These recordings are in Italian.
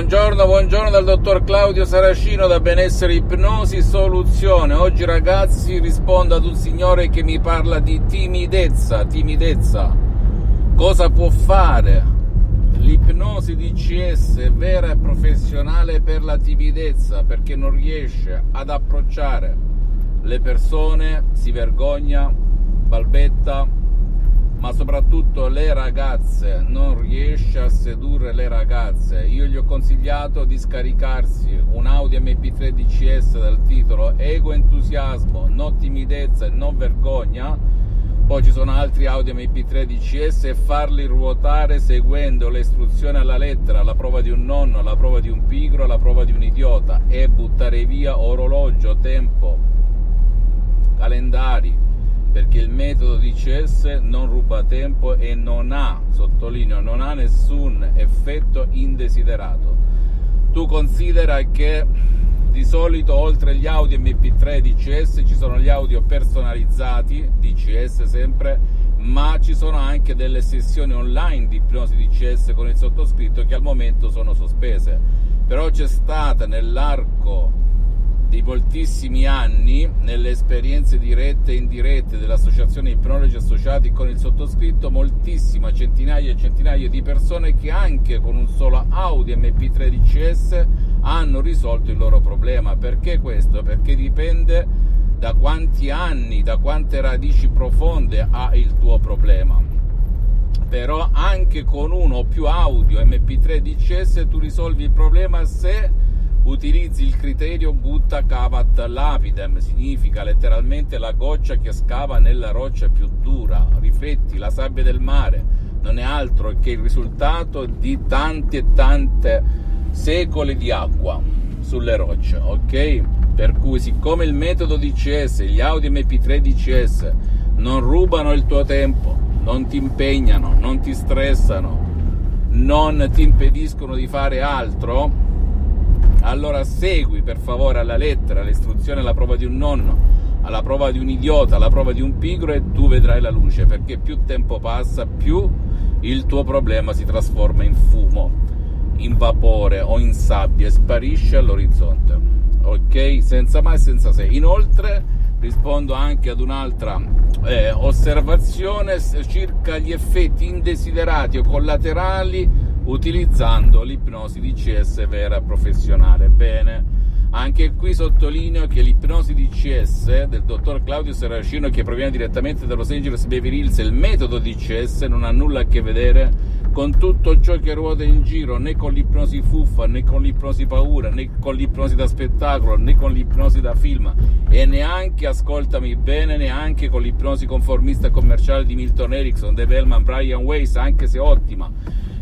Buongiorno, buongiorno dal dottor Claudio Saracino da Benessere Ipnosi Soluzione. Oggi ragazzi rispondo ad un signore che mi parla di timidezza, timidezza. Cosa può fare l'ipnosi DCS vera e professionale per la timidezza perché non riesce ad approcciare le persone, si vergogna, balbetta, ma soprattutto le ragazze, non riesce a sedurre le ragazze. Io gli ho consigliato di scaricarsi un Audi MP3 DCS dal titolo Ego entusiasmo, no timidezza e non vergogna. Poi ci sono altri Audi MP3 DCS e farli ruotare seguendo le istruzioni alla lettera, alla prova di un nonno, alla prova di un pigro, alla prova di un idiota e buttare via orologio, tempo, calendari perché il metodo DCS non ruba tempo e non ha, sottolineo, non ha nessun effetto indesiderato. Tu considera che di solito oltre agli audio MP3 DCS ci sono gli audio personalizzati, DCS sempre, ma ci sono anche delle sessioni online di ipnosi DCS con il sottoscritto che al momento sono sospese. Però c'è stata nell'arco di moltissimi anni nelle esperienze dirette e indirette dell'associazione ipnologi associati con il sottoscritto moltissima centinaia e centinaia di persone che anche con un solo Audi MP3 DCS hanno risolto il loro problema perché questo? perché dipende da quanti anni da quante radici profonde ha il tuo problema però anche con uno o più audio MP3 DCS tu risolvi il problema se utilizzi il criterio gutta cavat lapidem, significa letteralmente la goccia che scava nella roccia più dura, rifletti la sabbia del mare, non è altro che il risultato di tanti e tante secoli di acqua sulle rocce, ok? Per cui siccome il metodo DCS, gli Audi MP3 DCS non rubano il tuo tempo, non ti impegnano, non ti stressano, non ti impediscono di fare altro, allora segui per favore alla lettera le istruzioni alla prova di un nonno, alla prova di un idiota, alla prova di un pigro e tu vedrai la luce, perché più tempo passa, più il tuo problema si trasforma in fumo, in vapore o in sabbia e sparisce all'orizzonte. Ok? Senza mai e senza se. Inoltre rispondo anche ad un'altra eh, osservazione circa gli effetti indesiderati o collaterali utilizzando l'ipnosi DCS vera professionale. Bene, anche qui sottolineo che l'ipnosi DCS del dottor Claudio Saracino, che proviene direttamente da Los Angeles Beverly Hills, il metodo DCS non ha nulla a che vedere con tutto ciò che ruota in giro, né con l'ipnosi fuffa, né con l'ipnosi paura, né con l'ipnosi da spettacolo, né con l'ipnosi da film e neanche, ascoltami bene, neanche con l'ipnosi conformista commerciale di Milton Erickson, Dave Hellman, Brian Weiss, anche se ottima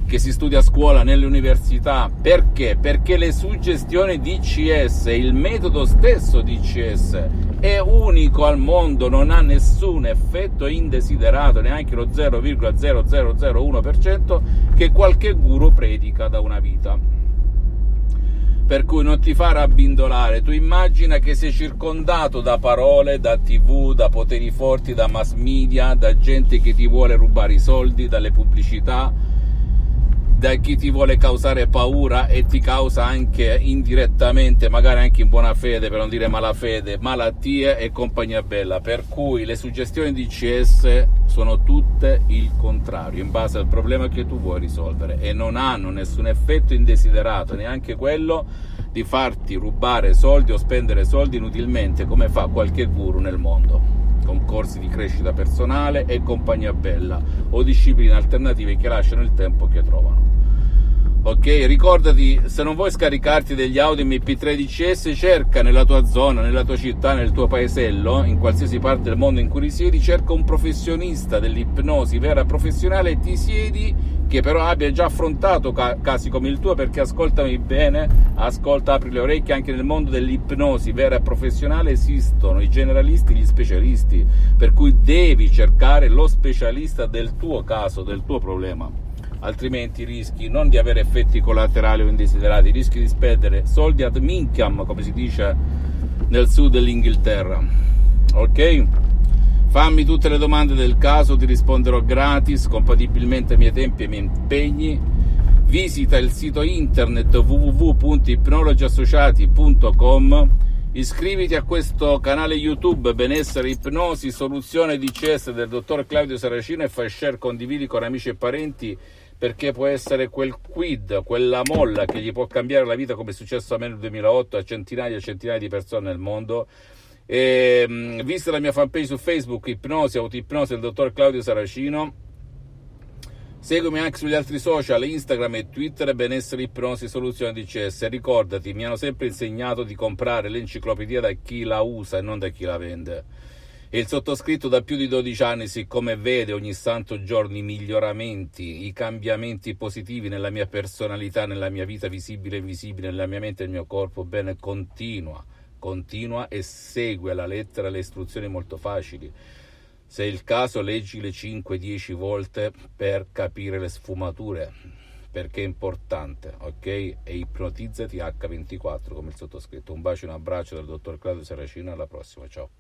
che si studia a scuola, nelle università. Perché? Perché le suggestioni DCS, il metodo stesso DCS, è unico al mondo, non ha nessun effetto indesiderato, neanche lo 0,0001% che qualche guru predica da una vita. Per cui non ti far abbindolare, tu immagina che sei circondato da parole, da tv, da poteri forti, da mass media, da gente che ti vuole rubare i soldi, dalle pubblicità, da chi ti vuole causare paura e ti causa anche indirettamente, magari anche in buona fede, per non dire malafede, malattie e compagnia bella. Per cui le suggestioni di CS sono tutte il contrario, in base al problema che tu vuoi risolvere e non hanno nessun effetto indesiderato, neanche quello di farti rubare soldi o spendere soldi inutilmente come fa qualche guru nel mondo con corsi di crescita personale e compagnia bella o discipline alternative che lasciano il tempo che trovano. Ok, ricordati, se non vuoi scaricarti degli audio MP3 DCS, cerca nella tua zona, nella tua città, nel tuo paesello, in qualsiasi parte del mondo in cui risiedi, cerca un professionista dell'ipnosi vera professionale e ti siedi che però abbia già affrontato ca- casi come il tuo perché ascoltami bene, ascolta, apri le orecchie, anche nel mondo dell'ipnosi vera e professionale esistono i generalisti, gli specialisti, per cui devi cercare lo specialista del tuo caso, del tuo problema altrimenti rischi non di avere effetti collaterali o indesiderati, rischi di spendere soldi ad minchiam, come si dice nel sud dell'Inghilterra. Ok? Fammi tutte le domande del caso, ti risponderò gratis, compatibilmente ai miei tempi e miei impegni. visita il sito internet www.ipnologiassociati.com iscriviti a questo canale youtube benessere ipnosi soluzione di CS del dottor Claudio Saracino e fai share condividi con amici e parenti perché può essere quel quid, quella molla che gli può cambiare la vita come è successo a me nel 2008 a centinaia e centinaia di persone nel mondo e, ehm, visita la mia fanpage su Facebook Ipnosi, Autoipnosi del dottor Claudio Saracino Seguimi anche sugli altri social, Instagram e Twitter, benessere, ipnosi, soluzione DCS. Ricordati, mi hanno sempre insegnato di comprare l'enciclopedia da chi la usa e non da chi la vende. Il sottoscritto da più di 12 anni, siccome vede ogni santo giorno i miglioramenti, i cambiamenti positivi nella mia personalità, nella mia vita visibile e invisibile, nella mia mente e nel mio corpo, bene, continua, continua e segue alla lettera le istruzioni molto facili se è il caso, leggile 5-10 volte per capire le sfumature, perché è importante, ok? E ipnotizzati H24 come il sottoscritto. Un bacio e un abbraccio dal dottor Claudio Saracino, alla prossima, ciao.